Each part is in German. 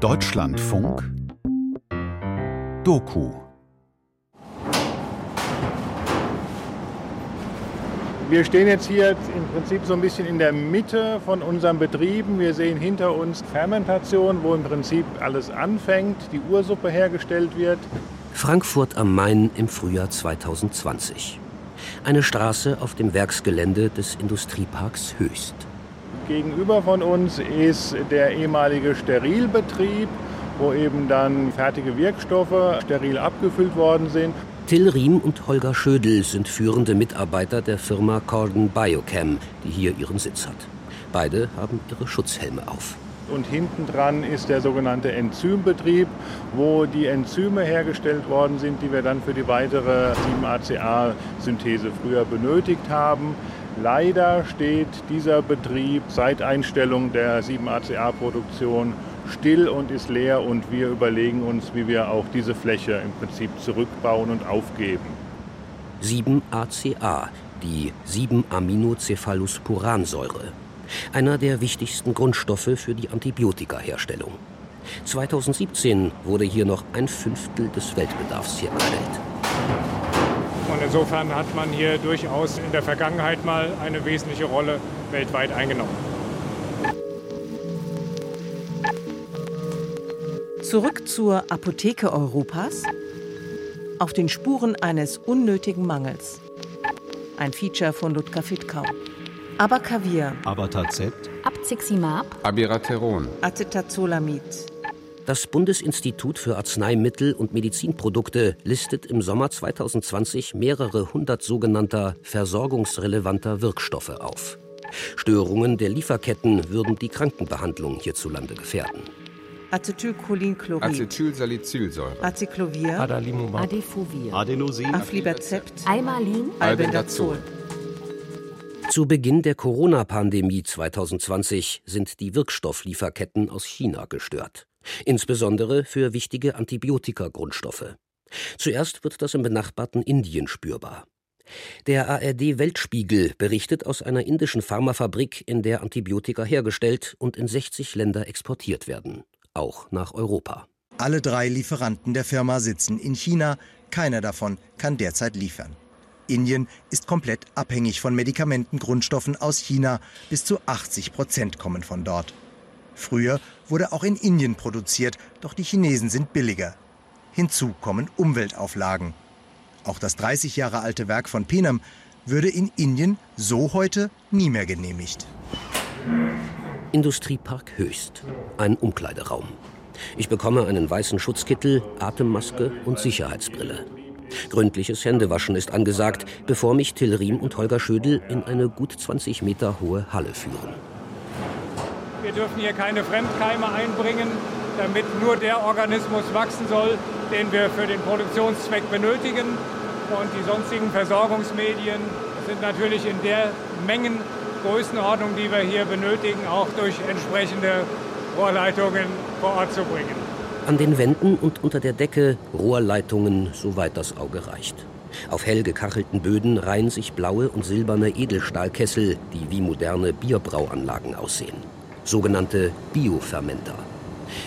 Deutschlandfunk Doku Wir stehen jetzt hier im Prinzip so ein bisschen in der Mitte von unseren Betrieben. Wir sehen hinter uns Fermentation, wo im Prinzip alles anfängt, die Ursuppe hergestellt wird. Frankfurt am Main im Frühjahr 2020. Eine Straße auf dem Werksgelände des Industrieparks Höchst. Gegenüber von uns ist der ehemalige Sterilbetrieb, wo eben dann fertige Wirkstoffe steril abgefüllt worden sind. Till Riem und Holger Schödel sind führende Mitarbeiter der Firma Corden Biochem, die hier ihren Sitz hat. Beide haben ihre Schutzhelme auf. Und hinten dran ist der sogenannte Enzymbetrieb, wo die Enzyme hergestellt worden sind, die wir dann für die weitere 7-ACA-Synthese früher benötigt haben. Leider steht dieser Betrieb seit Einstellung der 7-ACA-Produktion still und ist leer und wir überlegen uns, wie wir auch diese Fläche im Prinzip zurückbauen und aufgeben. 7-ACA, die 7-Aminocephaluspuransäure einer der wichtigsten Grundstoffe für die Antibiotikaherstellung. 2017 wurde hier noch ein Fünftel des Weltbedarfs hergestellt. Insofern hat man hier durchaus in der Vergangenheit mal eine wesentliche Rolle weltweit eingenommen. Zurück zur Apotheke Europas. Auf den Spuren eines unnötigen Mangels. Ein Feature von Ludger Fittkau. Abacavir, Abatazet, Abciximab, Abiraterol, Acetazolamid. Das Bundesinstitut für Arzneimittel und Medizinprodukte listet im Sommer 2020 mehrere hundert sogenannter versorgungsrelevanter Wirkstoffe auf. Störungen der Lieferketten würden die Krankenbehandlung hierzulande gefährden. Acetylcholinchlorид, Acetylsalicylsäure, Aciclovir, Adalimumab, Adefovir, Adenosin, Aflibercept, Almalin, Albendazol. Zu Beginn der Corona-Pandemie 2020 sind die Wirkstofflieferketten aus China gestört. Insbesondere für wichtige Antibiotika-Grundstoffe. Zuerst wird das im benachbarten Indien spürbar. Der ARD Weltspiegel berichtet aus einer indischen Pharmafabrik, in der Antibiotika hergestellt und in 60 Länder exportiert werden, auch nach Europa. Alle drei Lieferanten der Firma sitzen in China, keiner davon kann derzeit liefern. Indien ist komplett abhängig von Medikamentengrundstoffen aus China, bis zu 80 Prozent kommen von dort. Früher wurde auch in Indien produziert, doch die Chinesen sind billiger. Hinzu kommen Umweltauflagen. Auch das 30 Jahre alte Werk von Penam würde in Indien so heute nie mehr genehmigt. Industriepark Höchst, ein Umkleideraum. Ich bekomme einen weißen Schutzkittel, Atemmaske und Sicherheitsbrille. Gründliches Händewaschen ist angesagt, bevor mich Till Riem und Holger Schödel in eine gut 20 Meter hohe Halle führen. Wir dürfen hier keine Fremdkeime einbringen, damit nur der Organismus wachsen soll, den wir für den Produktionszweck benötigen. Und die sonstigen Versorgungsmedien sind natürlich in der Mengengrößenordnung, die wir hier benötigen, auch durch entsprechende Rohrleitungen vor Ort zu bringen. An den Wänden und unter der Decke Rohrleitungen, soweit das Auge reicht. Auf hell gekachelten Böden reihen sich blaue und silberne Edelstahlkessel, die wie moderne Bierbrauanlagen aussehen. Sogenannte Biofermenter.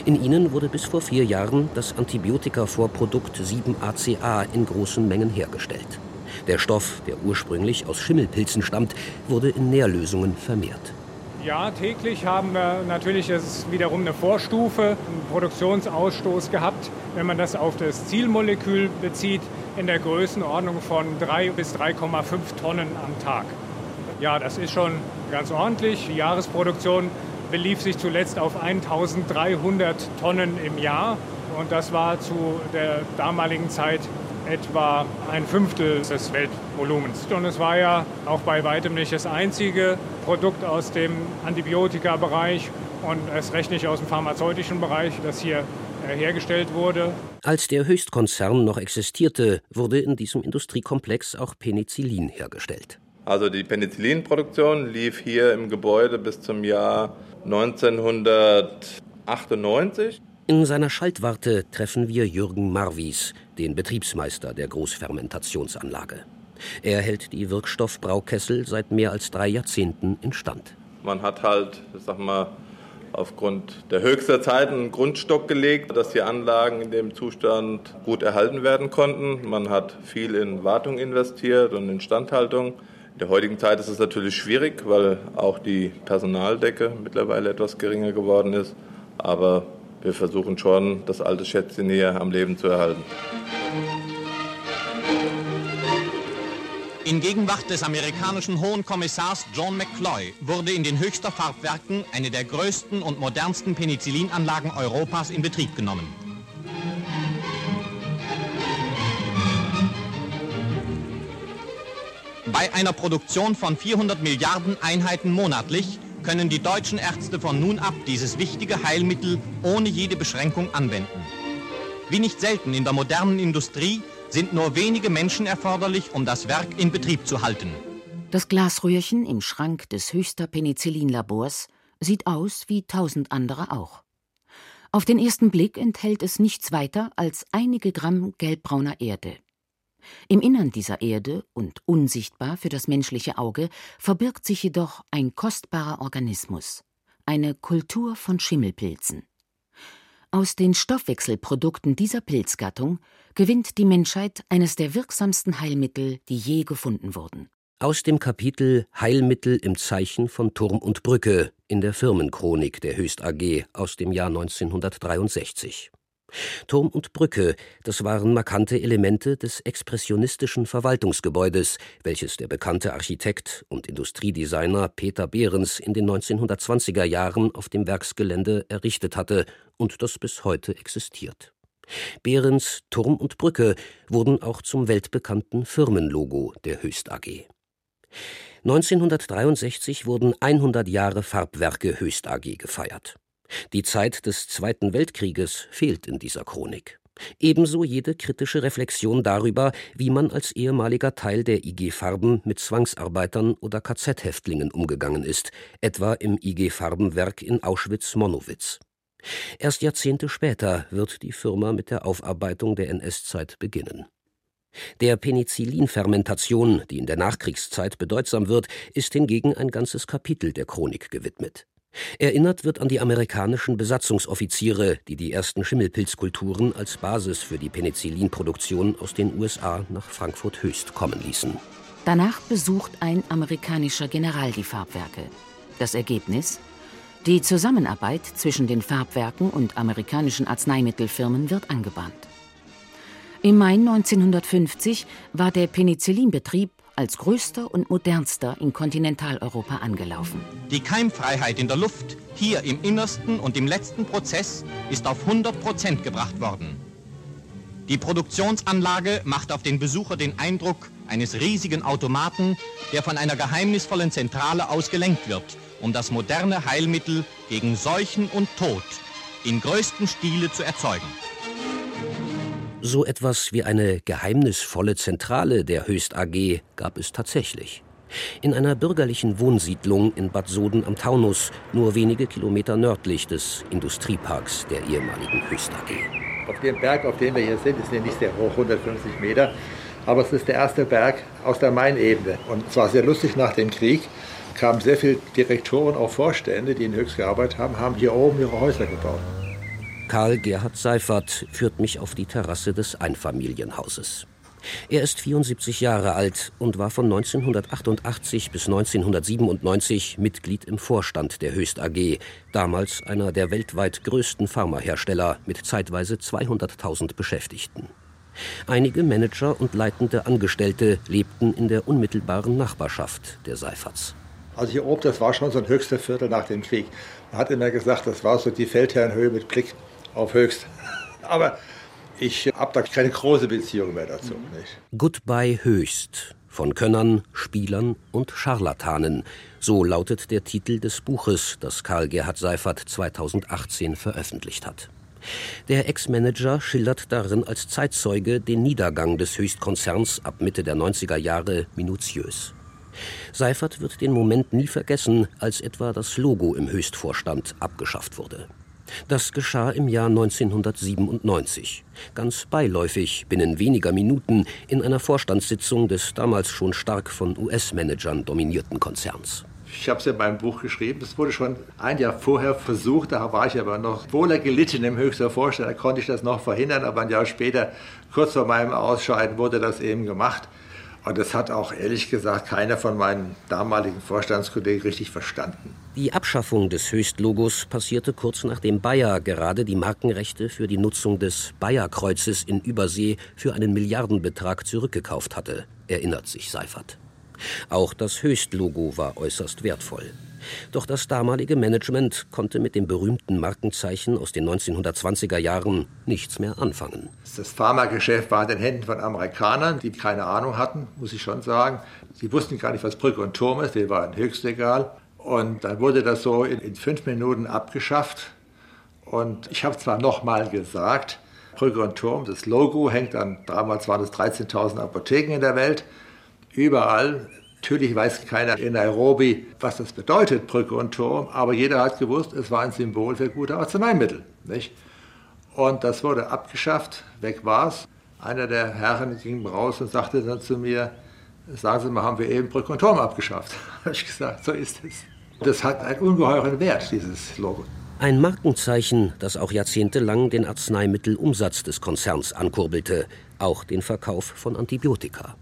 In ihnen wurde bis vor vier Jahren das Antibiotika-Vorprodukt 7-ACA in großen Mengen hergestellt. Der Stoff, der ursprünglich aus Schimmelpilzen stammt, wurde in Nährlösungen vermehrt. Ja, täglich haben wir natürlich, ist wiederum eine Vorstufe, einen Produktionsausstoß gehabt. Wenn man das auf das Zielmolekül bezieht, in der Größenordnung von 3 bis 3,5 Tonnen am Tag. Ja, das ist schon ganz ordentlich. Die Jahresproduktion belief sich zuletzt auf 1300 Tonnen im Jahr. Und das war zu der damaligen Zeit etwa ein Fünftel des Weltvolumens. Und es war ja auch bei weitem nicht das einzige Produkt aus dem Antibiotika-Bereich und erst recht nicht aus dem pharmazeutischen Bereich, das hier äh, hergestellt wurde. Als der Höchstkonzern noch existierte, wurde in diesem Industriekomplex auch Penicillin hergestellt. Also die Penicillinproduktion lief hier im Gebäude bis zum Jahr 1998. In seiner Schaltwarte treffen wir Jürgen Marwies, den Betriebsmeister der Großfermentationsanlage. Er hält die Wirkstoffbraukessel seit mehr als drei Jahrzehnten instand. Man hat halt, ich sag mal, aufgrund der höchster Zeiten einen Grundstock gelegt, dass die Anlagen in dem Zustand gut erhalten werden konnten. Man hat viel in Wartung investiert und Instandhaltung. In der heutigen Zeit ist es natürlich schwierig, weil auch die Personaldecke mittlerweile etwas geringer geworden ist. Aber wir versuchen schon, das alte Schätzchen hier am Leben zu erhalten. In Gegenwart des amerikanischen Hohen Kommissars John McCloy wurde in den Höchster Farbwerken eine der größten und modernsten Penicillinanlagen Europas in Betrieb genommen. Bei einer Produktion von 400 Milliarden Einheiten monatlich können die deutschen Ärzte von nun ab dieses wichtige Heilmittel ohne jede Beschränkung anwenden. Wie nicht selten in der modernen Industrie sind nur wenige Menschen erforderlich, um das Werk in Betrieb zu halten. Das Glasröhrchen im Schrank des höchster Penicillinlabors sieht aus wie tausend andere auch. Auf den ersten Blick enthält es nichts weiter als einige Gramm gelbbrauner Erde. Im Innern dieser Erde und unsichtbar für das menschliche Auge verbirgt sich jedoch ein kostbarer Organismus, eine Kultur von Schimmelpilzen. Aus den Stoffwechselprodukten dieser Pilzgattung gewinnt die Menschheit eines der wirksamsten Heilmittel, die je gefunden wurden. Aus dem Kapitel Heilmittel im Zeichen von Turm und Brücke in der Firmenchronik der Höchst AG aus dem Jahr 1963. Turm und Brücke, das waren markante Elemente des expressionistischen Verwaltungsgebäudes, welches der bekannte Architekt und Industriedesigner Peter Behrens in den 1920er Jahren auf dem Werksgelände errichtet hatte und das bis heute existiert. Behrens Turm und Brücke wurden auch zum weltbekannten Firmenlogo der Höchst AG. 1963 wurden 100 Jahre Farbwerke Höchst AG gefeiert. Die Zeit des Zweiten Weltkrieges fehlt in dieser Chronik. Ebenso jede kritische Reflexion darüber, wie man als ehemaliger Teil der IG Farben mit Zwangsarbeitern oder KZ-Häftlingen umgegangen ist, etwa im IG Farbenwerk in Auschwitz-Monowitz. Erst Jahrzehnte später wird die Firma mit der Aufarbeitung der NS-Zeit beginnen. Der Penicillinfermentation, die in der Nachkriegszeit bedeutsam wird, ist hingegen ein ganzes Kapitel der Chronik gewidmet. Erinnert wird an die amerikanischen Besatzungsoffiziere, die die ersten Schimmelpilzkulturen als Basis für die Penicillinproduktion aus den USA nach Frankfurt Höchst kommen ließen. Danach besucht ein amerikanischer General die Farbwerke. Das Ergebnis? Die Zusammenarbeit zwischen den Farbwerken und amerikanischen Arzneimittelfirmen wird angebahnt. Im Mai 1950 war der Penicillinbetrieb als größter und modernster in Kontinentaleuropa angelaufen. Die Keimfreiheit in der Luft, hier im innersten und im letzten Prozess, ist auf 100 Prozent gebracht worden. Die Produktionsanlage macht auf den Besucher den Eindruck eines riesigen Automaten, der von einer geheimnisvollen Zentrale aus gelenkt wird, um das moderne Heilmittel gegen Seuchen und Tod in größtem Stile zu erzeugen. So etwas wie eine geheimnisvolle Zentrale der Höchst AG gab es tatsächlich. In einer bürgerlichen Wohnsiedlung in Bad Soden am Taunus, nur wenige Kilometer nördlich des Industrieparks der ehemaligen Höchst AG. Auf dem Berg, auf dem wir hier sind, ist nicht sehr hoch, 150 Meter, aber es ist der erste Berg aus der Mainebene. Und zwar sehr lustig nach dem Krieg kamen sehr viele Direktoren, auch Vorstände, die in Höchst gearbeitet haben, haben hier oben ihre Häuser gebaut. Karl Gerhard Seifert führt mich auf die Terrasse des Einfamilienhauses. Er ist 74 Jahre alt und war von 1988 bis 1997 Mitglied im Vorstand der Höchst AG, damals einer der weltweit größten Pharmahersteller mit zeitweise 200.000 Beschäftigten. Einige Manager und leitende Angestellte lebten in der unmittelbaren Nachbarschaft der Seiferts. Also hier oben, das war schon so ein höchster Viertel nach dem Krieg. Man hat immer gesagt, das war so die Feldherrenhöhe mit Blick auf Höchst. Aber ich habe da keine große Beziehung mehr dazu. Nicht? Goodbye Höchst von Könnern, Spielern und Scharlatanen. So lautet der Titel des Buches, das Karl Gerhard Seifert 2018 veröffentlicht hat. Der Ex-Manager schildert darin als Zeitzeuge den Niedergang des Höchstkonzerns ab Mitte der 90er Jahre minutiös. Seifert wird den Moment nie vergessen, als etwa das Logo im Höchstvorstand abgeschafft wurde. Das geschah im Jahr 1997, ganz beiläufig binnen weniger Minuten in einer Vorstandssitzung des damals schon stark von US-Managern dominierten Konzerns. Ich habe es ja in meinem Buch geschrieben. Das wurde schon ein Jahr vorher versucht. Da war ich aber noch wohler gelitten im höchsten Vorstand. Da konnte ich das noch verhindern. Aber ein Jahr später, kurz vor meinem Ausscheiden, wurde das eben gemacht. Und das hat auch ehrlich gesagt keiner von meinen damaligen Vorstandskollegen richtig verstanden. Die Abschaffung des Höchstlogos passierte kurz nachdem Bayer gerade die Markenrechte für die Nutzung des Bayer-Kreuzes in Übersee für einen Milliardenbetrag zurückgekauft hatte, erinnert sich Seifert. Auch das Höchstlogo war äußerst wertvoll. Doch das damalige Management konnte mit dem berühmten Markenzeichen aus den 1920er Jahren nichts mehr anfangen. Das Pharmageschäft war in den Händen von Amerikanern, die keine Ahnung hatten, muss ich schon sagen. Sie wussten gar nicht, was Brücke und Turm ist, die waren höchst egal. Und dann wurde das so in, in fünf Minuten abgeschafft. Und ich habe zwar nochmal gesagt, Brücke und Turm, das Logo hängt an, damals waren es 13.000 Apotheken in der Welt, überall Natürlich weiß keiner in Nairobi, was das bedeutet, Brücke und Turm, aber jeder hat gewusst, es war ein Symbol für gute Arzneimittel. Nicht? Und das wurde abgeschafft, weg war es. Einer der Herren ging raus und sagte dann zu mir, sagen Sie mal, haben wir eben Brücke und Turm abgeschafft? habe ich gesagt, so ist es. Das hat einen ungeheuren Wert, dieses Logo. Ein Markenzeichen, das auch jahrzehntelang den Arzneimittelumsatz des Konzerns ankurbelte, auch den Verkauf von Antibiotika.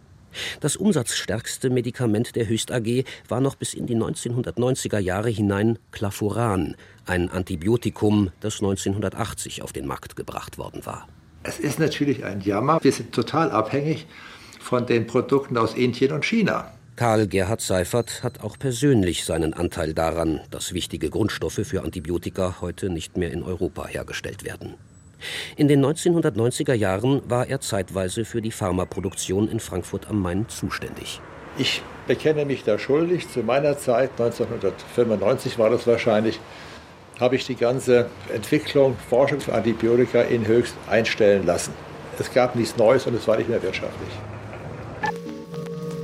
Das umsatzstärkste Medikament der Höchst AG war noch bis in die 1990er Jahre hinein Clafuran, ein Antibiotikum, das 1980 auf den Markt gebracht worden war. Es ist natürlich ein Jammer. Wir sind total abhängig von den Produkten aus Indien und China. Karl Gerhard Seifert hat auch persönlich seinen Anteil daran, dass wichtige Grundstoffe für Antibiotika heute nicht mehr in Europa hergestellt werden. In den 1990er Jahren war er zeitweise für die Pharmaproduktion in Frankfurt am Main zuständig. Ich bekenne mich da schuldig. Zu meiner Zeit, 1995 war das wahrscheinlich, habe ich die ganze Entwicklung, Forschung für Antibiotika in Höchst einstellen lassen. Es gab nichts Neues und es war nicht mehr wirtschaftlich.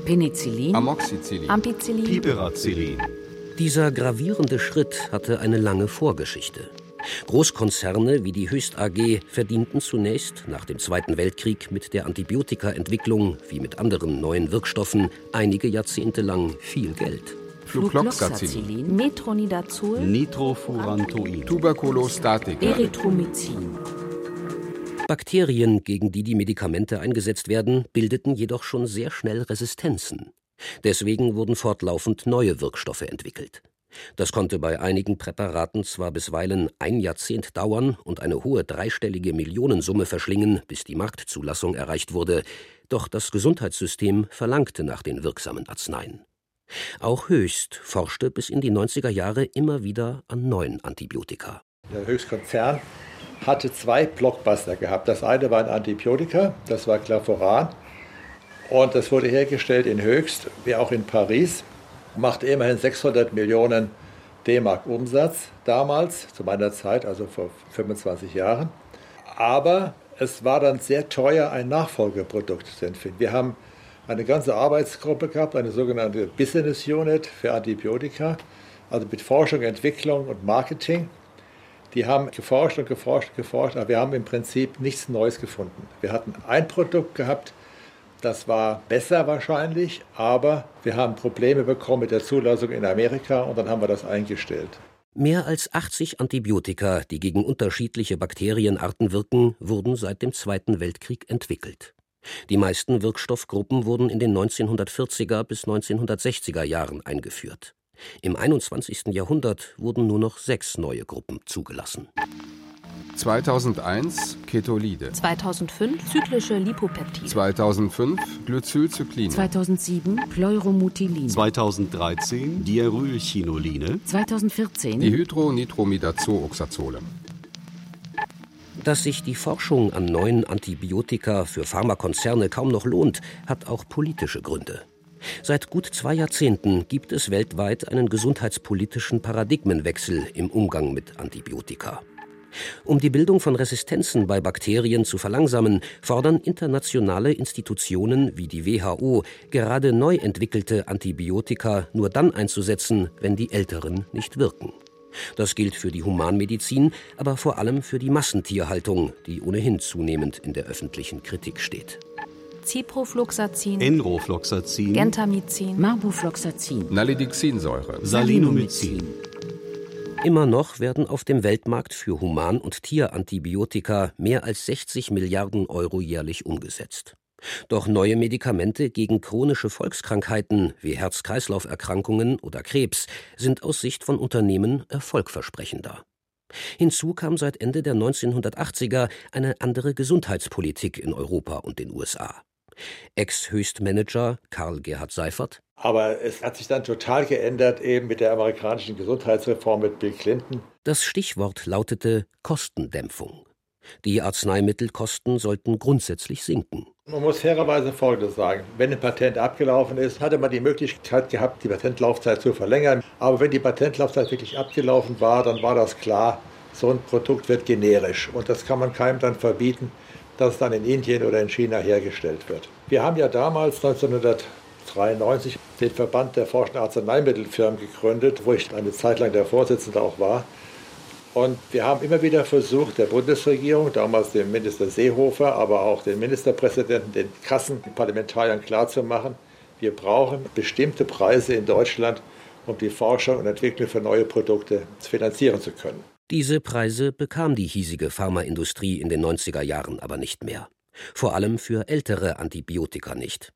Penicillin, Amoxicillin, Ampicillin, Piperacillin. Dieser gravierende Schritt hatte eine lange Vorgeschichte. Großkonzerne wie die Höchst AG verdienten zunächst nach dem Zweiten Weltkrieg mit der Antibiotikaentwicklung wie mit anderen neuen Wirkstoffen einige Jahrzehnte lang viel Geld. Flucloxacillin, Metronidazol, Nitrofurantoin. Tuberkulostatika, Erythromycin. Bakterien, gegen die die Medikamente eingesetzt werden, bildeten jedoch schon sehr schnell Resistenzen. Deswegen wurden fortlaufend neue Wirkstoffe entwickelt. Das konnte bei einigen Präparaten zwar bisweilen ein Jahrzehnt dauern und eine hohe dreistellige Millionensumme verschlingen, bis die Marktzulassung erreicht wurde, doch das Gesundheitssystem verlangte nach den wirksamen Arzneien. Auch Höchst forschte bis in die 90er Jahre immer wieder an neuen Antibiotika. Der Höchstkonzern hatte zwei Blockbuster gehabt. Das eine war ein Antibiotika, das war Claforan. Und das wurde hergestellt in Höchst, wie auch in Paris machte immerhin 600 Millionen D-Mark Umsatz damals, zu meiner Zeit, also vor 25 Jahren. Aber es war dann sehr teuer, ein Nachfolgeprodukt zu entwickeln. Wir haben eine ganze Arbeitsgruppe gehabt, eine sogenannte Business Unit für Antibiotika, also mit Forschung, Entwicklung und Marketing. Die haben geforscht und geforscht und geforscht, aber wir haben im Prinzip nichts Neues gefunden. Wir hatten ein Produkt gehabt, das war besser wahrscheinlich, aber wir haben Probleme bekommen mit der Zulassung in Amerika und dann haben wir das eingestellt. Mehr als 80 Antibiotika, die gegen unterschiedliche Bakterienarten wirken, wurden seit dem Zweiten Weltkrieg entwickelt. Die meisten Wirkstoffgruppen wurden in den 1940er bis 1960er Jahren eingeführt. Im 21. Jahrhundert wurden nur noch sechs neue Gruppen zugelassen. 2001 Ketolide, 2005 zyklische Lipopeptide, 2005 Glycylcykline, 2007 Pleuromutilin, 2013 Diarylchinoline. 2014 Dihydronitromidazooxazole. Dass sich die Forschung an neuen Antibiotika für Pharmakonzerne kaum noch lohnt, hat auch politische Gründe. Seit gut zwei Jahrzehnten gibt es weltweit einen gesundheitspolitischen Paradigmenwechsel im Umgang mit Antibiotika. Um die Bildung von Resistenzen bei Bakterien zu verlangsamen, fordern internationale Institutionen wie die WHO gerade neu entwickelte Antibiotika nur dann einzusetzen, wenn die älteren nicht wirken. Das gilt für die Humanmedizin, aber vor allem für die Massentierhaltung, die ohnehin zunehmend in der öffentlichen Kritik steht. Ciprofloxacin, Enrofloxacin, Gentamicin, Marbofloxacin, Nalidixinsäure, Salinomycin. Immer noch werden auf dem Weltmarkt für Human- und Tierantibiotika mehr als 60 Milliarden Euro jährlich umgesetzt. Doch neue Medikamente gegen chronische Volkskrankheiten wie Herz-Kreislauf-Erkrankungen oder Krebs sind aus Sicht von Unternehmen erfolgversprechender. Hinzu kam seit Ende der 1980er eine andere Gesundheitspolitik in Europa und den USA. Ex-Höchstmanager Karl Gerhard Seifert Aber es hat sich dann total geändert, eben mit der amerikanischen Gesundheitsreform mit Bill Clinton. Das Stichwort lautete Kostendämpfung. Die Arzneimittelkosten sollten grundsätzlich sinken. Man muss fairerweise Folgendes sagen. Wenn ein Patent abgelaufen ist, hatte man die Möglichkeit gehabt, die Patentlaufzeit zu verlängern. Aber wenn die Patentlaufzeit wirklich abgelaufen war, dann war das klar, so ein Produkt wird generisch. Und das kann man keinem dann verbieten, dass es dann in Indien oder in China hergestellt wird. Wir haben ja damals 1993 den Verband der forschenden Arzneimittelfirmen gegründet, wo ich eine Zeit lang der Vorsitzende auch war. Und wir haben immer wieder versucht, der Bundesregierung, damals dem Minister Seehofer, aber auch den Ministerpräsidenten, den Kassen, den Parlamentariern klarzumachen, wir brauchen bestimmte Preise in Deutschland, um die Forschung und Entwicklung für neue Produkte finanzieren zu können. Diese Preise bekam die hiesige Pharmaindustrie in den 90er Jahren aber nicht mehr. Vor allem für ältere Antibiotika nicht.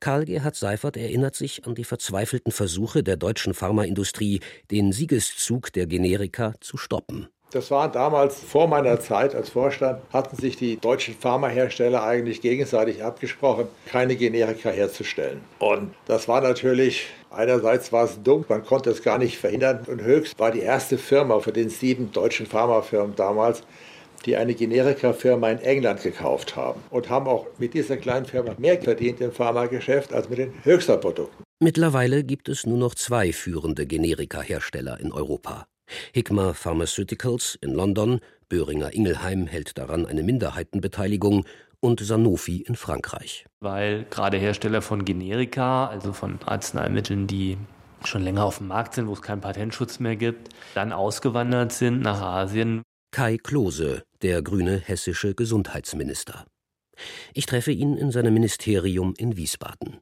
Karl Gerhard Seifert erinnert sich an die verzweifelten Versuche der deutschen Pharmaindustrie, den Siegeszug der Generika zu stoppen. Das war damals vor meiner Zeit als Vorstand, hatten sich die deutschen Pharmahersteller eigentlich gegenseitig abgesprochen, keine Generika herzustellen. Und das war natürlich, einerseits war es dumm, man konnte es gar nicht verhindern. Und Höchst war die erste Firma von den sieben deutschen Pharmafirmen damals, die eine Generika-Firma in England gekauft haben und haben auch mit dieser kleinen Firma mehr verdient im Pharmageschäft als mit den höchster Produkten. Mittlerweile gibt es nur noch zwei führende Generika-Hersteller in Europa. Hikma Pharmaceuticals in London, Böhringer Ingelheim hält daran eine Minderheitenbeteiligung und Sanofi in Frankreich. Weil gerade Hersteller von Generika, also von Arzneimitteln, die schon länger auf dem Markt sind, wo es keinen Patentschutz mehr gibt, dann ausgewandert sind nach Asien. Kai Klose, der grüne hessische Gesundheitsminister. Ich treffe ihn in seinem Ministerium in Wiesbaden.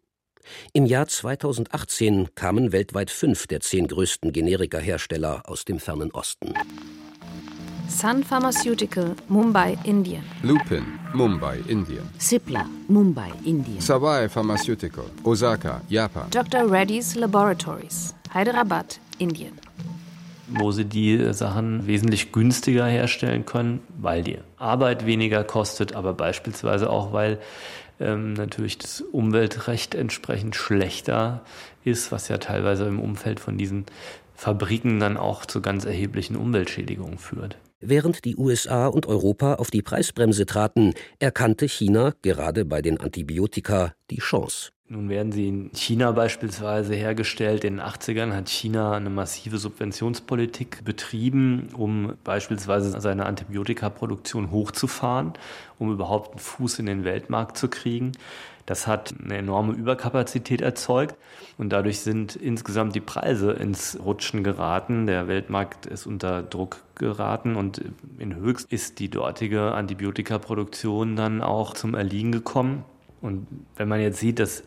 Im Jahr 2018 kamen weltweit fünf der zehn größten Generika-Hersteller aus dem fernen Osten. Sun Pharmaceutical, Mumbai, Indien. Lupin, Mumbai, Indien. Cipla, Mumbai, Indien. Sawai Pharmaceutical, Osaka, Japan. Dr. Reddy's Laboratories, Hyderabad, Indien. Wo sie die Sachen wesentlich günstiger herstellen können, weil die Arbeit weniger kostet, aber beispielsweise auch, weil ähm, natürlich das Umweltrecht entsprechend schlechter ist, was ja teilweise im Umfeld von diesen Fabriken dann auch zu ganz erheblichen Umweltschädigungen führt. Während die USA und Europa auf die Preisbremse traten, erkannte China gerade bei den Antibiotika die Chance. Nun werden sie in China beispielsweise hergestellt. In den 80ern hat China eine massive Subventionspolitik betrieben, um beispielsweise seine Antibiotikaproduktion hochzufahren, um überhaupt einen Fuß in den Weltmarkt zu kriegen. Das hat eine enorme Überkapazität erzeugt und dadurch sind insgesamt die Preise ins Rutschen geraten. Der Weltmarkt ist unter Druck geraten und in Höchst ist die dortige Antibiotikaproduktion dann auch zum Erliegen gekommen. Und wenn man jetzt sieht, dass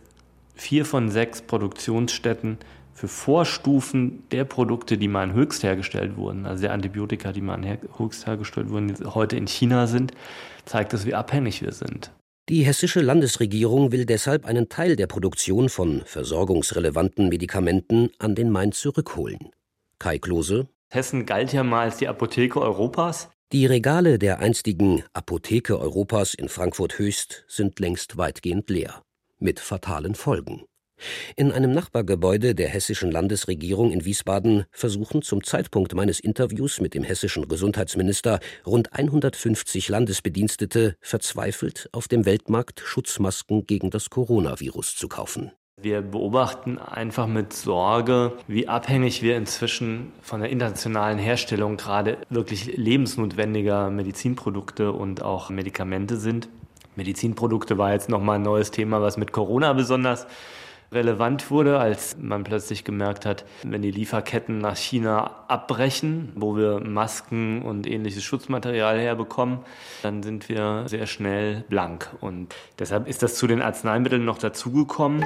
vier von sechs Produktionsstätten für Vorstufen der Produkte, die mal in Höchst hergestellt wurden, also der Antibiotika, die mal in Höchst hergestellt wurden, heute in China sind, zeigt das, wie abhängig wir sind. Die hessische Landesregierung will deshalb einen Teil der Produktion von versorgungsrelevanten Medikamenten an den Main zurückholen. Kai Klose. Hessen galt ja mal als die Apotheke Europas. Die Regale der einstigen Apotheke Europas in Frankfurt Höchst sind längst weitgehend leer mit fatalen Folgen. In einem Nachbargebäude der hessischen Landesregierung in Wiesbaden versuchen zum Zeitpunkt meines Interviews mit dem hessischen Gesundheitsminister rund 150 Landesbedienstete verzweifelt auf dem Weltmarkt Schutzmasken gegen das Coronavirus zu kaufen. Wir beobachten einfach mit Sorge, wie abhängig wir inzwischen von der internationalen Herstellung gerade wirklich lebensnotwendiger Medizinprodukte und auch Medikamente sind. Medizinprodukte war jetzt nochmal ein neues Thema, was mit Corona besonders relevant wurde, als man plötzlich gemerkt hat, wenn die Lieferketten nach China abbrechen, wo wir Masken und ähnliches Schutzmaterial herbekommen, dann sind wir sehr schnell blank. Und deshalb ist das zu den Arzneimitteln noch dazugekommen.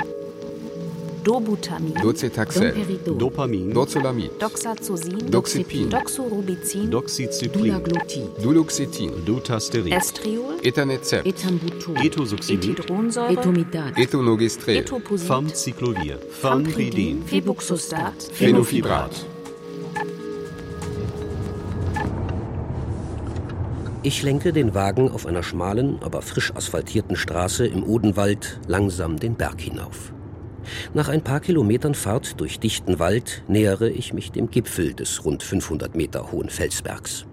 Dobutamin, Docetaxel, Dopamin, Dozolamid, Doxazosin, Doxepin, Doxorubicin, Doxycyclin, Dulaglutid, Duloxetin, Dutasterin, Estriol, Ethanetzept, Ethanbutol, Etosuximid, Ethydronsäure, Etomidat, Etonogestrel, Etoposit, Famciclovir, Famridin, Febuxostat, Phenofibrat. Ich lenke den Wagen auf einer schmalen, aber frisch asphaltierten Straße im Odenwald langsam den Berg hinauf. Nach ein paar Kilometern Fahrt durch dichten Wald nähere ich mich dem Gipfel des rund 500 Meter hohen Felsbergs.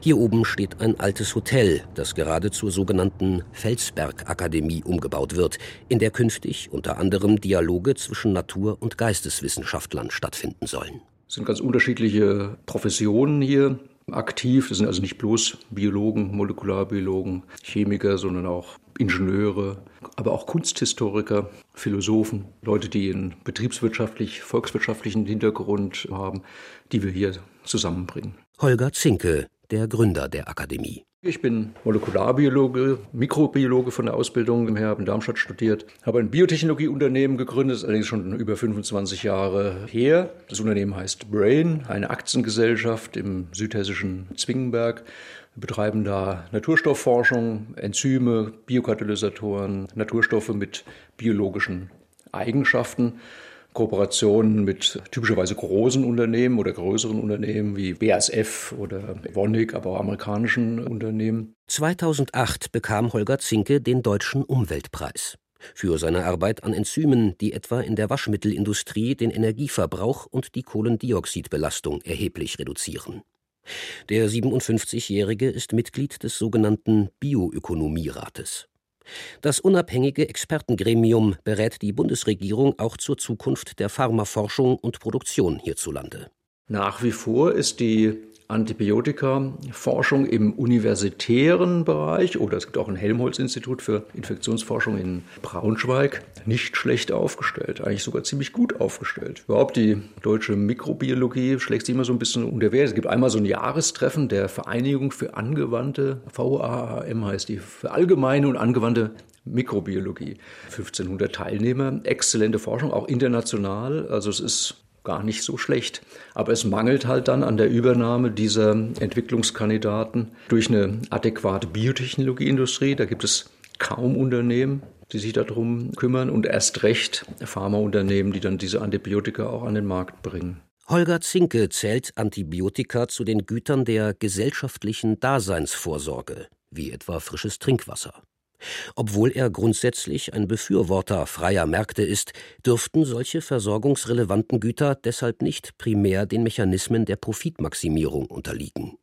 Hier oben steht ein altes Hotel, das gerade zur sogenannten Felsberg-Akademie umgebaut wird, in der künftig unter anderem Dialoge zwischen Natur- und Geisteswissenschaftlern stattfinden sollen. Es sind ganz unterschiedliche Professionen hier aktiv. Das sind also nicht bloß Biologen, Molekularbiologen, Chemiker, sondern auch Ingenieure, aber auch Kunsthistoriker, Philosophen, Leute, die einen betriebswirtschaftlich, volkswirtschaftlichen Hintergrund haben, die wir hier zusammenbringen. Holger Zinke, der Gründer der Akademie. Ich bin Molekularbiologe, Mikrobiologe von der Ausbildung her, habe in Darmstadt studiert, habe ein Biotechnologieunternehmen gegründet, ist allerdings schon über 25 Jahre her. Das Unternehmen heißt Brain, eine Aktiengesellschaft im südhessischen Zwingenberg. Wir betreiben da Naturstoffforschung, Enzyme, Biokatalysatoren, Naturstoffe mit biologischen Eigenschaften. Kooperationen mit typischerweise großen Unternehmen oder größeren Unternehmen wie BASF oder Evonik, aber auch amerikanischen Unternehmen. 2008 bekam Holger Zinke den Deutschen Umweltpreis für seine Arbeit an Enzymen, die etwa in der Waschmittelindustrie den Energieverbrauch und die Kohlendioxidbelastung erheblich reduzieren. Der 57-Jährige ist Mitglied des sogenannten Bioökonomierates. Das unabhängige Expertengremium berät die Bundesregierung auch zur Zukunft der Pharmaforschung und Produktion hierzulande. Nach wie vor ist die Antibiotika-Forschung im universitären Bereich oder es gibt auch ein Helmholtz-Institut für Infektionsforschung in Braunschweig nicht schlecht aufgestellt, eigentlich sogar ziemlich gut aufgestellt. Überhaupt die deutsche Mikrobiologie schlägt sich immer so ein bisschen unter Wert. Es gibt einmal so ein Jahrestreffen der Vereinigung für angewandte, VAAM heißt die, für allgemeine und angewandte Mikrobiologie. 1500 Teilnehmer, exzellente Forschung, auch international. Also es ist gar nicht so schlecht. Aber es mangelt halt dann an der Übernahme dieser Entwicklungskandidaten durch eine adäquate Biotechnologieindustrie. Da gibt es kaum Unternehmen, die sich darum kümmern und erst recht Pharmaunternehmen, die dann diese Antibiotika auch an den Markt bringen. Holger Zinke zählt Antibiotika zu den Gütern der gesellschaftlichen Daseinsvorsorge, wie etwa frisches Trinkwasser. Obwohl er grundsätzlich ein Befürworter freier Märkte ist, dürften solche versorgungsrelevanten Güter deshalb nicht primär den Mechanismen der Profitmaximierung unterliegen.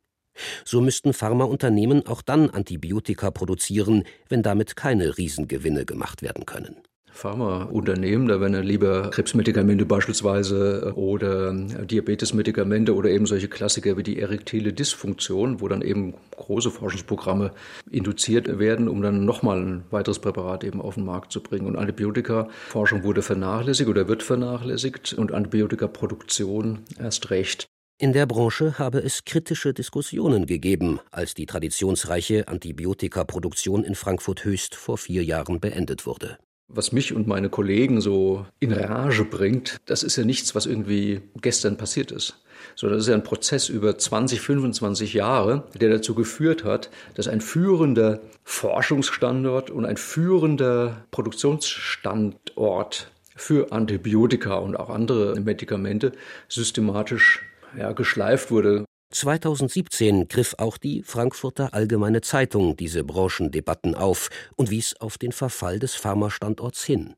So müssten Pharmaunternehmen auch dann Antibiotika produzieren, wenn damit keine Riesengewinne gemacht werden können. Pharmaunternehmen, da werden lieber Krebsmedikamente beispielsweise oder Diabetesmedikamente oder eben solche Klassiker wie die erektile Dysfunktion, wo dann eben große Forschungsprogramme induziert werden, um dann nochmal ein weiteres Präparat eben auf den Markt zu bringen. Und Antibiotika-Forschung wurde vernachlässigt oder wird vernachlässigt und Antibiotikaproduktion erst recht. In der Branche habe es kritische Diskussionen gegeben, als die traditionsreiche Antibiotikaproduktion in Frankfurt Höchst vor vier Jahren beendet wurde. Was mich und meine Kollegen so in Rage bringt, das ist ja nichts, was irgendwie gestern passiert ist. Sondern das ist ja ein Prozess über 20, 25 Jahre, der dazu geführt hat, dass ein führender Forschungsstandort und ein führender Produktionsstandort für Antibiotika und auch andere Medikamente systematisch ja, geschleift wurde. 2017 griff auch die Frankfurter Allgemeine Zeitung diese Branchendebatten auf und wies auf den Verfall des Pharmastandorts hin.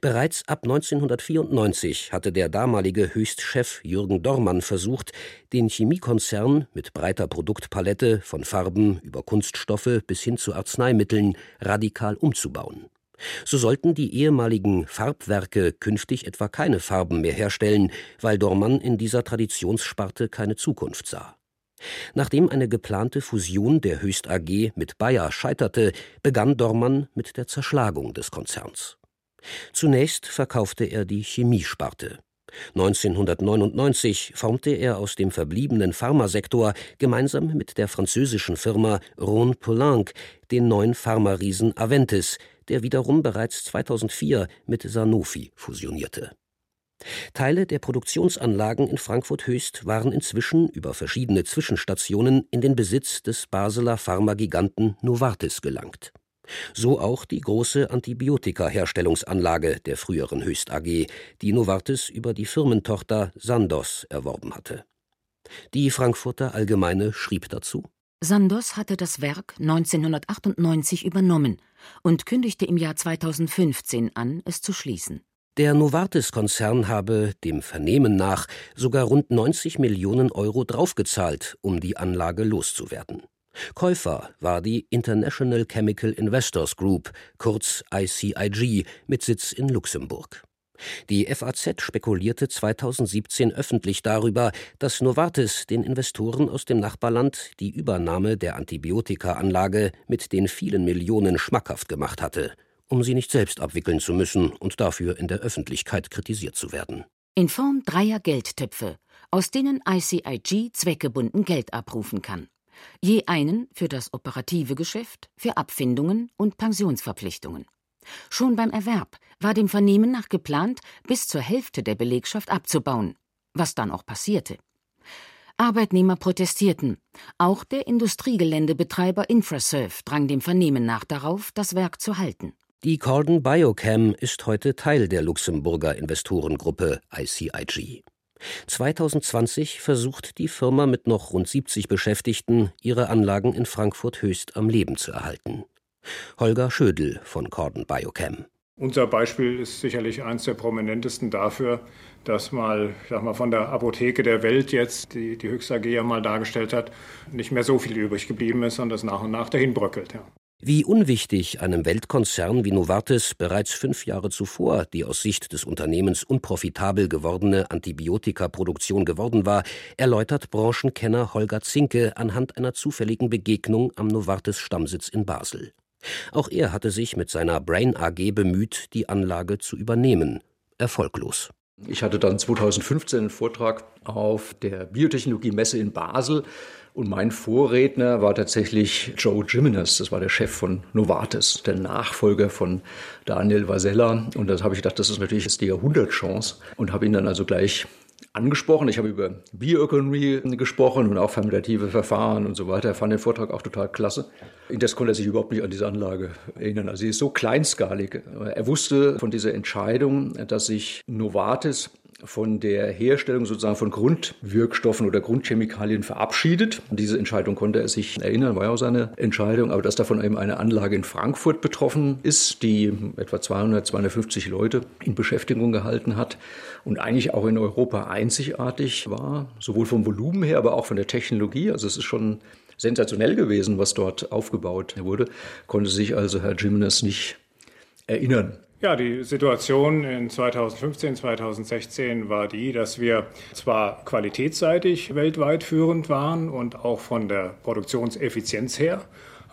Bereits ab 1994 hatte der damalige Höchstchef Jürgen Dormann versucht, den Chemiekonzern mit breiter Produktpalette von Farben über Kunststoffe bis hin zu Arzneimitteln radikal umzubauen. So sollten die ehemaligen Farbwerke künftig etwa keine Farben mehr herstellen, weil Dormann in dieser Traditionssparte keine Zukunft sah. Nachdem eine geplante Fusion der Höchst AG mit Bayer scheiterte, begann Dormann mit der Zerschlagung des Konzerns. Zunächst verkaufte er die Chemiesparte. 1999 formte er aus dem verbliebenen Pharmasektor gemeinsam mit der französischen Firma Rhône Poulenc den neuen Pharmariesen Aventis, der wiederum bereits 2004 mit Sanofi fusionierte. Teile der Produktionsanlagen in Frankfurt Höchst waren inzwischen über verschiedene Zwischenstationen in den Besitz des Basler Pharmagiganten Novartis gelangt so auch die große Antibiotika-Herstellungsanlage der früheren Höchst AG, die Novartis über die Firmentochter Sandoz erworben hatte. Die Frankfurter Allgemeine schrieb dazu: Sandoz hatte das Werk 1998 übernommen und kündigte im Jahr 2015 an, es zu schließen. Der Novartis-Konzern habe dem Vernehmen nach sogar rund 90 Millionen Euro draufgezahlt, um die Anlage loszuwerden. Käufer war die International Chemical Investors Group, kurz ICIG, mit Sitz in Luxemburg. Die FAZ spekulierte 2017 öffentlich darüber, dass Novartis den Investoren aus dem Nachbarland die Übernahme der Antibiotikaanlage mit den vielen Millionen schmackhaft gemacht hatte, um sie nicht selbst abwickeln zu müssen und dafür in der Öffentlichkeit kritisiert zu werden. In Form dreier Geldtöpfe, aus denen ICIG zweckgebunden Geld abrufen kann je einen für das operative Geschäft, für Abfindungen und Pensionsverpflichtungen. Schon beim Erwerb war dem Vernehmen nach geplant, bis zur Hälfte der Belegschaft abzubauen, was dann auch passierte. Arbeitnehmer protestierten. Auch der Industriegeländebetreiber Infraserve drang dem Vernehmen nach darauf, das Werk zu halten. Die Corden Biochem ist heute Teil der Luxemburger Investorengruppe ICIG. 2020 versucht die Firma mit noch rund 70 Beschäftigten, ihre Anlagen in Frankfurt höchst am Leben zu erhalten. Holger Schödel von Corden Biochem. Unser Beispiel ist sicherlich eines der prominentesten dafür, dass mal, ich sag mal, von der Apotheke der Welt jetzt, die die Höchst AG ja mal dargestellt hat, nicht mehr so viel übrig geblieben ist und das nach und nach dahin bröckelt. Ja. Wie unwichtig einem Weltkonzern wie Novartis bereits fünf Jahre zuvor die aus Sicht des Unternehmens unprofitabel gewordene Antibiotikaproduktion geworden war, erläutert Branchenkenner Holger Zinke anhand einer zufälligen Begegnung am Novartis-Stammsitz in Basel. Auch er hatte sich mit seiner Brain AG bemüht, die Anlage zu übernehmen. Erfolglos. Ich hatte dann 2015 einen Vortrag auf der Biotechnologiemesse in Basel und mein Vorredner war tatsächlich Joe Jimenez, das war der Chef von Novartis, der Nachfolger von Daniel Vasella. Und das habe ich gedacht, das ist natürlich jetzt die Jahrhundertchance und habe ihn dann also gleich angesprochen. Ich habe über Bioökonomie gesprochen und auch fermentative Verfahren und so weiter. Er fand den Vortrag auch total klasse. Indes konnte er sich überhaupt nicht an diese Anlage erinnern. Also sie ist so kleinskalig. Er wusste von dieser Entscheidung, dass sich Novartis von der Herstellung sozusagen von Grundwirkstoffen oder Grundchemikalien verabschiedet. Diese Entscheidung konnte er sich erinnern, war ja auch seine Entscheidung, aber dass davon eben eine Anlage in Frankfurt betroffen ist, die etwa 200, 250 Leute in Beschäftigung gehalten hat und eigentlich auch in Europa einzigartig war, sowohl vom Volumen her, aber auch von der Technologie. Also es ist schon sensationell gewesen, was dort aufgebaut wurde, konnte sich also Herr Jimenez nicht erinnern. Ja, die Situation in 2015, 2016 war die, dass wir zwar qualitätsseitig weltweit führend waren und auch von der Produktionseffizienz her,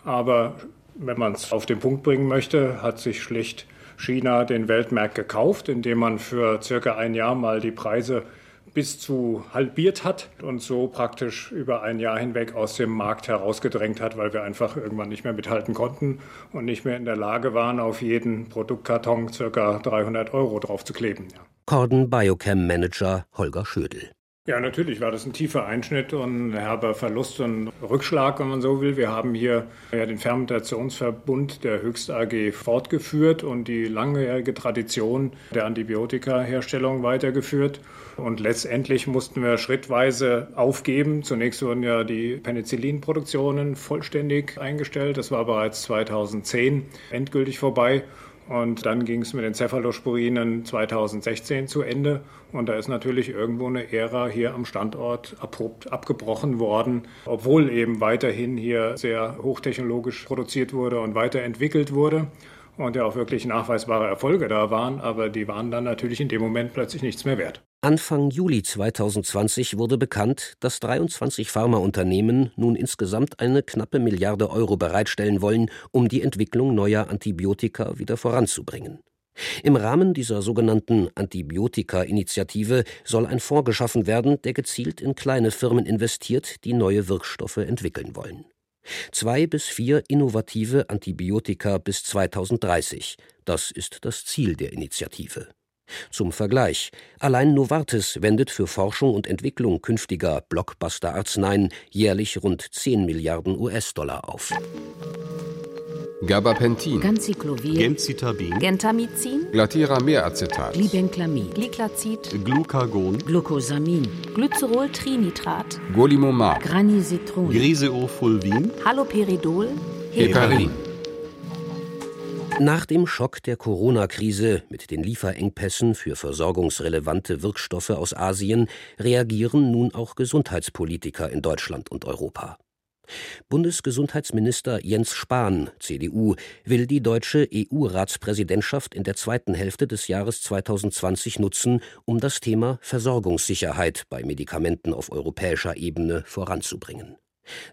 aber wenn man es auf den Punkt bringen möchte, hat sich schlicht China den Weltmarkt gekauft, indem man für circa ein Jahr mal die Preise bis zu halbiert hat und so praktisch über ein Jahr hinweg aus dem Markt herausgedrängt hat, weil wir einfach irgendwann nicht mehr mithalten konnten und nicht mehr in der Lage waren, auf jeden Produktkarton ca. 300 Euro draufzukleben. Ja. Corden Biochem Manager Holger Schödel. Ja, natürlich war das ein tiefer Einschnitt und ein herber Verlust und Rückschlag, wenn man so will. Wir haben hier ja den Fermentationsverbund der Höchst AG fortgeführt und die langjährige Tradition der Antibiotikaherstellung weitergeführt. Und letztendlich mussten wir schrittweise aufgeben. Zunächst wurden ja die Penicillinproduktionen vollständig eingestellt. Das war bereits 2010 endgültig vorbei. Und dann ging es mit den Cephalosporinen 2016 zu Ende. Und da ist natürlich irgendwo eine Ära hier am Standort abrupt abgebrochen worden, obwohl eben weiterhin hier sehr hochtechnologisch produziert wurde und weiterentwickelt wurde und ja auch wirklich nachweisbare Erfolge da waren, aber die waren dann natürlich in dem Moment plötzlich nichts mehr wert. Anfang Juli 2020 wurde bekannt, dass 23 Pharmaunternehmen nun insgesamt eine knappe Milliarde Euro bereitstellen wollen, um die Entwicklung neuer Antibiotika wieder voranzubringen. Im Rahmen dieser sogenannten Antibiotika-Initiative soll ein Fonds geschaffen werden, der gezielt in kleine Firmen investiert, die neue Wirkstoffe entwickeln wollen. Zwei bis vier innovative Antibiotika bis 2030. Das ist das Ziel der Initiative. Zum Vergleich: Allein Novartis wendet für Forschung und Entwicklung künftiger Blockbuster-Arzneien jährlich rund 10 Milliarden US-Dollar auf. Gabapentin, Ganciclovir, Gemcitabin, Gentamicin, Glatiramer-Acetat, Glibenclamid, Gliclazid, Glucagon, Glucosamin, Glycerol-Trinitrat, Golimumab, Granisetron, Griseofulvin, Haloperidol, Heparin. Nach dem Schock der Corona-Krise mit den Lieferengpässen für versorgungsrelevante Wirkstoffe aus Asien reagieren nun auch Gesundheitspolitiker in Deutschland und Europa. Bundesgesundheitsminister Jens Spahn, CDU, will die deutsche EU-Ratspräsidentschaft in der zweiten Hälfte des Jahres 2020 nutzen, um das Thema Versorgungssicherheit bei Medikamenten auf europäischer Ebene voranzubringen.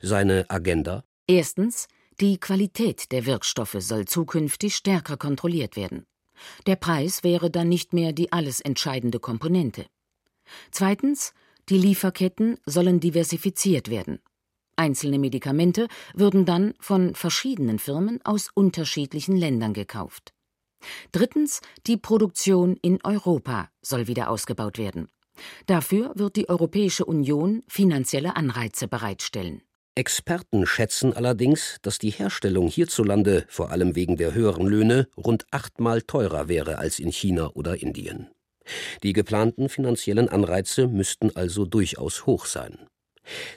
Seine Agenda? Erstens, die Qualität der Wirkstoffe soll zukünftig stärker kontrolliert werden. Der Preis wäre dann nicht mehr die alles entscheidende Komponente. Zweitens, die Lieferketten sollen diversifiziert werden. Einzelne Medikamente würden dann von verschiedenen Firmen aus unterschiedlichen Ländern gekauft. Drittens, die Produktion in Europa soll wieder ausgebaut werden. Dafür wird die Europäische Union finanzielle Anreize bereitstellen. Experten schätzen allerdings, dass die Herstellung hierzulande, vor allem wegen der höheren Löhne, rund achtmal teurer wäre als in China oder Indien. Die geplanten finanziellen Anreize müssten also durchaus hoch sein.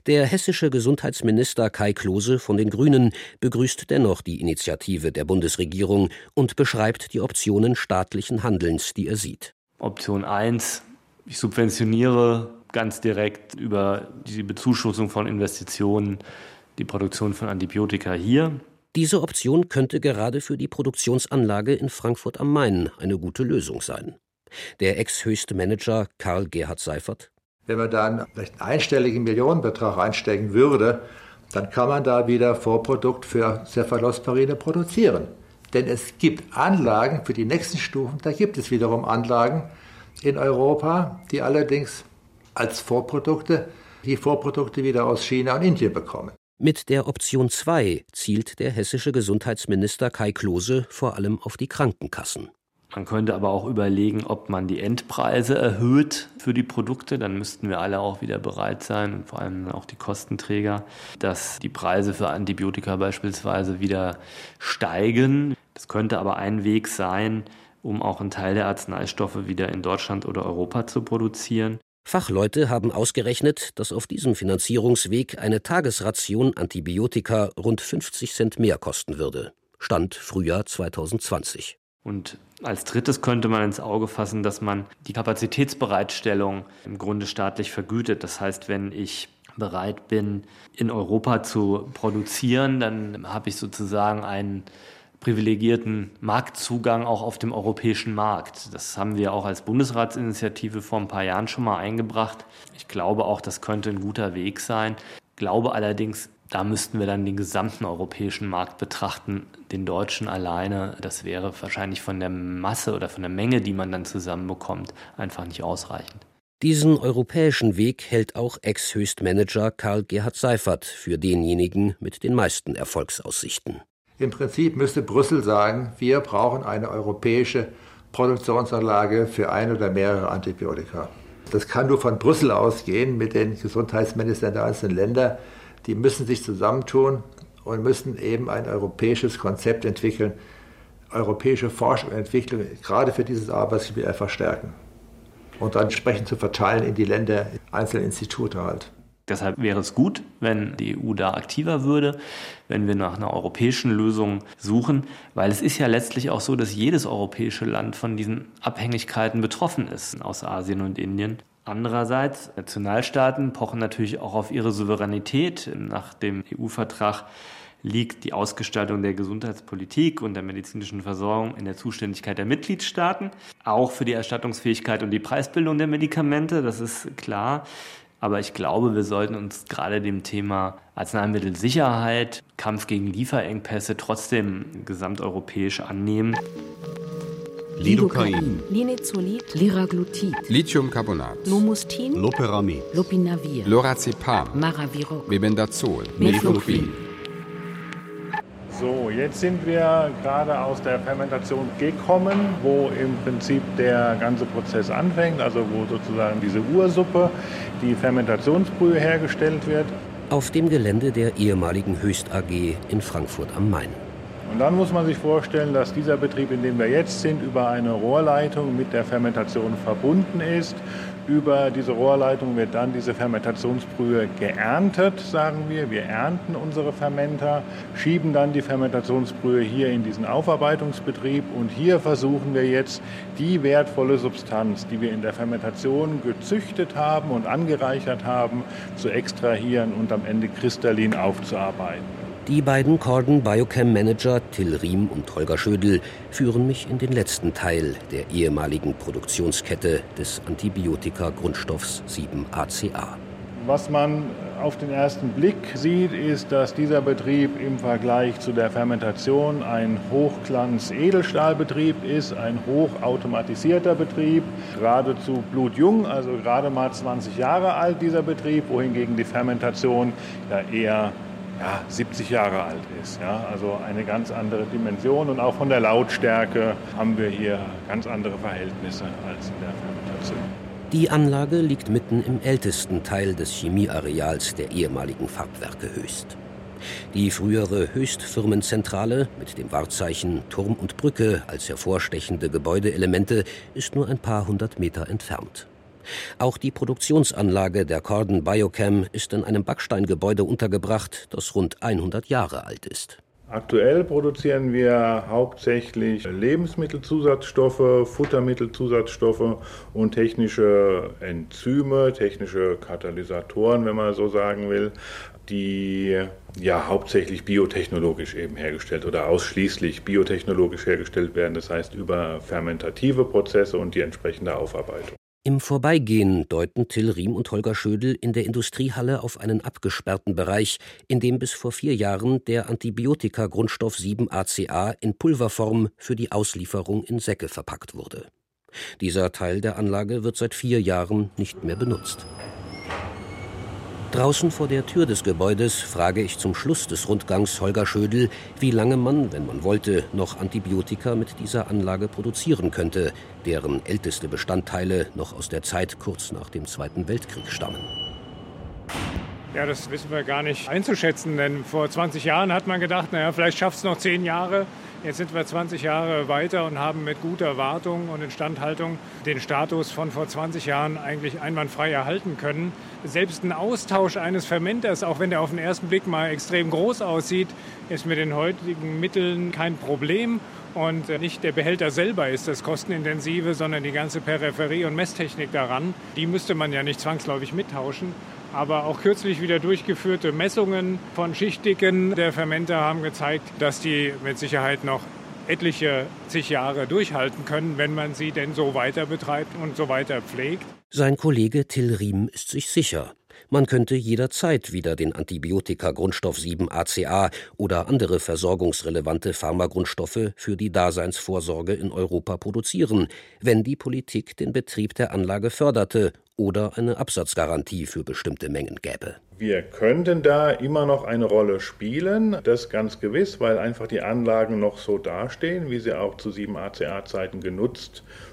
Der hessische Gesundheitsminister Kai Klose von den Grünen begrüßt dennoch die Initiative der Bundesregierung und beschreibt die Optionen staatlichen Handelns, die er sieht. Option 1, ich subventioniere ganz direkt über die Bezuschussung von Investitionen die Produktion von Antibiotika hier. Diese Option könnte gerade für die Produktionsanlage in Frankfurt am Main eine gute Lösung sein. Der ex-höchste Manager Karl Gerhard Seifert wenn man dann vielleicht einen einstelligen Millionenbetrag einstecken würde, dann kann man da wieder Vorprodukt für Cephalosporine produzieren. Denn es gibt Anlagen für die nächsten Stufen, da gibt es wiederum Anlagen in Europa, die allerdings als Vorprodukte die Vorprodukte wieder aus China und Indien bekommen. Mit der Option 2 zielt der hessische Gesundheitsminister Kai Klose vor allem auf die Krankenkassen. Man könnte aber auch überlegen, ob man die Endpreise erhöht für die Produkte. Dann müssten wir alle auch wieder bereit sein und vor allem auch die Kostenträger, dass die Preise für Antibiotika beispielsweise wieder steigen. Das könnte aber ein Weg sein, um auch einen Teil der Arzneistoffe wieder in Deutschland oder Europa zu produzieren. Fachleute haben ausgerechnet, dass auf diesem Finanzierungsweg eine Tagesration Antibiotika rund 50 Cent mehr kosten würde. Stand Frühjahr 2020. Und als drittes könnte man ins Auge fassen, dass man die Kapazitätsbereitstellung im Grunde staatlich vergütet. Das heißt, wenn ich bereit bin, in Europa zu produzieren, dann habe ich sozusagen einen privilegierten Marktzugang auch auf dem europäischen Markt. Das haben wir auch als Bundesratsinitiative vor ein paar Jahren schon mal eingebracht. Ich glaube auch, das könnte ein guter Weg sein. Glaube allerdings, da müssten wir dann den gesamten europäischen Markt betrachten. Den deutschen alleine, das wäre wahrscheinlich von der Masse oder von der Menge, die man dann zusammenbekommt, einfach nicht ausreichend. Diesen europäischen Weg hält auch Ex-Höchstmanager Karl Gerhard Seifert für denjenigen mit den meisten Erfolgsaussichten. Im Prinzip müsste Brüssel sagen, wir brauchen eine europäische Produktionsanlage für ein oder mehrere Antibiotika. Das kann nur von Brüssel ausgehen mit den Gesundheitsministern der einzelnen Länder die müssen sich zusammentun und müssen eben ein europäisches Konzept entwickeln, europäische Forschung und Entwicklung gerade für dieses Arbeitsgebiet verstärken und dann entsprechend zu verteilen in die Länder, einzelne Institute halt. Deshalb wäre es gut, wenn die EU da aktiver würde, wenn wir nach einer europäischen Lösung suchen, weil es ist ja letztlich auch so, dass jedes europäische Land von diesen Abhängigkeiten betroffen ist aus Asien und Indien. Andererseits, Nationalstaaten pochen natürlich auch auf ihre Souveränität. Nach dem EU-Vertrag liegt die Ausgestaltung der Gesundheitspolitik und der medizinischen Versorgung in der Zuständigkeit der Mitgliedstaaten, auch für die Erstattungsfähigkeit und die Preisbildung der Medikamente, das ist klar. Aber ich glaube, wir sollten uns gerade dem Thema Arzneimittelsicherheit, Kampf gegen Lieferengpässe trotzdem gesamteuropäisch annehmen. Lidocain, Linezolid, Liraglutid, Lithiumcarbonat, Lomustin, Loperamid, Lopinavir, Lorazepam, Maraviroc, Mebendazol, Mefloquin. So, jetzt sind wir gerade aus der Fermentation gekommen, wo im Prinzip der ganze Prozess anfängt, also wo sozusagen diese Ursuppe, die Fermentationsbrühe hergestellt wird. Auf dem Gelände der ehemaligen Höchst AG in Frankfurt am Main. Und dann muss man sich vorstellen, dass dieser Betrieb, in dem wir jetzt sind, über eine Rohrleitung mit der Fermentation verbunden ist. Über diese Rohrleitung wird dann diese Fermentationsbrühe geerntet, sagen wir. Wir ernten unsere Fermenter, schieben dann die Fermentationsbrühe hier in diesen Aufarbeitungsbetrieb und hier versuchen wir jetzt die wertvolle Substanz, die wir in der Fermentation gezüchtet haben und angereichert haben, zu extrahieren und am Ende kristallin aufzuarbeiten. Die beiden Corden Biochem Manager Till Riem und Holger Schödel führen mich in den letzten Teil der ehemaligen Produktionskette des Antibiotika-Grundstoffs 7-ACA. Was man auf den ersten Blick sieht, ist, dass dieser Betrieb im Vergleich zu der Fermentation ein Hochglanz-Edelstahlbetrieb ist, ein hochautomatisierter Betrieb, geradezu blutjung, also gerade mal 20 Jahre alt dieser Betrieb, wohingegen die Fermentation ja eher ja, 70 Jahre alt ist. Ja, also eine ganz andere Dimension und auch von der Lautstärke haben wir hier ganz andere Verhältnisse als in der Fermentation. Die Anlage liegt mitten im ältesten Teil des Chemieareals der ehemaligen Farbwerke Höchst. Die frühere Höchst-Firmenzentrale mit dem Wahrzeichen Turm und Brücke als hervorstechende Gebäudeelemente ist nur ein paar hundert Meter entfernt. Auch die Produktionsanlage der Corden Biochem ist in einem Backsteingebäude untergebracht, das rund 100 Jahre alt ist. Aktuell produzieren wir hauptsächlich Lebensmittelzusatzstoffe, Futtermittelzusatzstoffe und technische Enzyme, technische Katalysatoren, wenn man so sagen will, die ja hauptsächlich biotechnologisch eben hergestellt oder ausschließlich biotechnologisch hergestellt werden, das heißt über fermentative Prozesse und die entsprechende Aufarbeitung. Im Vorbeigehen deuten Till Riem und Holger Schödel in der Industriehalle auf einen abgesperrten Bereich, in dem bis vor vier Jahren der Antibiotika-Grundstoff 7-ACA in Pulverform für die Auslieferung in Säcke verpackt wurde. Dieser Teil der Anlage wird seit vier Jahren nicht mehr benutzt. Draußen vor der Tür des Gebäudes frage ich zum Schluss des Rundgangs Holger Schödel, wie lange man, wenn man wollte, noch Antibiotika mit dieser Anlage produzieren könnte, deren älteste Bestandteile noch aus der Zeit kurz nach dem Zweiten Weltkrieg stammen. Ja, das wissen wir gar nicht einzuschätzen, denn vor 20 Jahren hat man gedacht, naja, vielleicht schafft es noch zehn Jahre. Jetzt sind wir 20 Jahre weiter und haben mit guter Wartung und Instandhaltung den Status von vor 20 Jahren eigentlich einwandfrei erhalten können. Selbst ein Austausch eines Fermenters, auch wenn der auf den ersten Blick mal extrem groß aussieht, ist mit den heutigen Mitteln kein Problem. Und nicht der Behälter selber ist das kostenintensive, sondern die ganze Peripherie und Messtechnik daran. Die müsste man ja nicht zwangsläufig mittauschen. Aber auch kürzlich wieder durchgeführte Messungen von Schichtdicken der Fermenter haben gezeigt, dass die mit Sicherheit noch etliche zig Jahre durchhalten können, wenn man sie denn so weiter betreibt und so weiter pflegt. Sein Kollege Till Riem ist sich sicher. Man könnte jederzeit wieder den Antibiotika-Grundstoff 7-ACA oder andere versorgungsrelevante Pharmagrundstoffe für die Daseinsvorsorge in Europa produzieren, wenn die Politik den Betrieb der Anlage förderte oder eine Absatzgarantie für bestimmte Mengen gäbe. Wir könnten da immer noch eine Rolle spielen, das ganz gewiss, weil einfach die Anlagen noch so dastehen, wie sie auch zu 7-ACA-Zeiten genutzt wurden.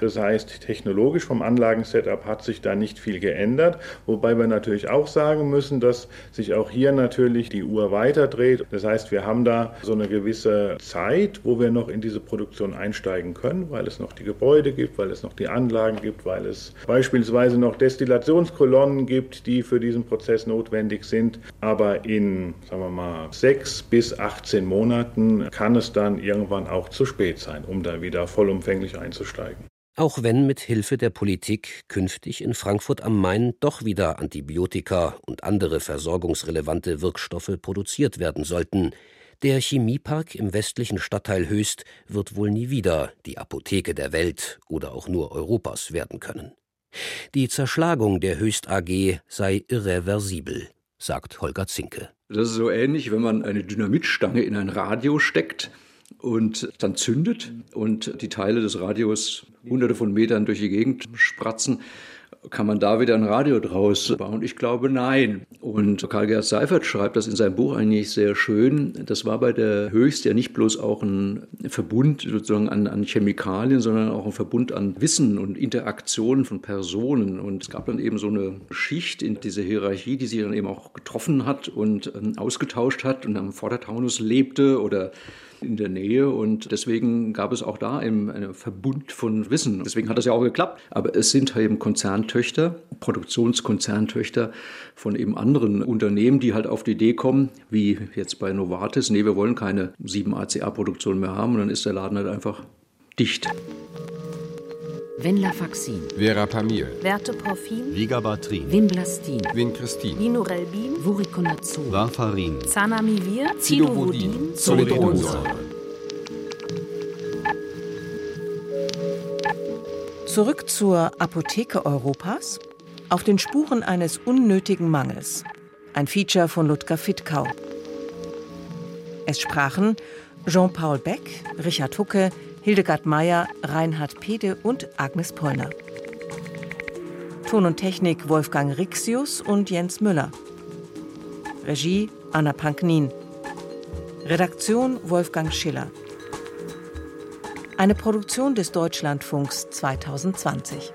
Das heißt, technologisch vom Anlagensetup hat sich da nicht viel geändert, wobei wir natürlich auch sagen müssen, dass sich auch hier natürlich die Uhr weiterdreht. Das heißt, wir haben da so eine gewisse Zeit, wo wir noch in diese Produktion einsteigen können, weil es noch die Gebäude gibt, weil es noch die Anlagen gibt, weil es beispielsweise noch Destillationskolonnen gibt, die für diesen Prozess notwendig sind. Aber in, sagen wir mal, sechs bis 18 Monaten kann es dann irgendwann auch zu spät sein, um da wieder vollumfänglich vollumfänglich einzusteigen. Auch wenn mit Hilfe der Politik künftig in Frankfurt am Main doch wieder Antibiotika und andere versorgungsrelevante Wirkstoffe produziert werden sollten, der Chemiepark im westlichen Stadtteil Höchst wird wohl nie wieder die Apotheke der Welt oder auch nur Europas werden können. Die Zerschlagung der Höchst AG sei irreversibel, sagt Holger Zinke. Das ist so ähnlich, wenn man eine Dynamitstange in ein Radio steckt und dann zündet und die Teile des Radios hunderte von Metern durch die Gegend spratzen. Kann man da wieder ein Radio draus bauen? Ich glaube, nein. Und Karl-Gerd Seifert schreibt das in seinem Buch eigentlich sehr schön. Das war bei der Höchst ja nicht bloß auch ein Verbund sozusagen an, an Chemikalien, sondern auch ein Verbund an Wissen und Interaktionen von Personen. Und es gab dann eben so eine Schicht in dieser Hierarchie, die sich dann eben auch getroffen hat und ähm, ausgetauscht hat und am Vordertaunus lebte oder in der Nähe und deswegen gab es auch da einen Verbund von Wissen. Deswegen hat das ja auch geklappt. Aber es sind eben Konzerntöchter, Produktionskonzerntöchter von eben anderen Unternehmen, die halt auf die Idee kommen, wie jetzt bei Novartis, nee, wir wollen keine 7-ACA-Produktion mehr haben und dann ist der Laden halt einfach dicht. Venlafaxin, Verapamil, Verteporfin, Vigabatrin, Vimblastin, Vincristin, Linurelbin, Voriconazol, Warfarin, Zanamivir, Cidovudin, Zoledronsäure. Zurück zur Apotheke Europas. Auf den Spuren eines unnötigen Mangels. Ein Feature von Ludger Fittkau. Es sprachen Jean-Paul Beck, Richard Hucke, Hildegard Meyer, Reinhard Pede und Agnes Pollner. Ton und Technik Wolfgang Rixius und Jens Müller. Regie Anna Panknin. Redaktion Wolfgang Schiller. Eine Produktion des Deutschlandfunks 2020.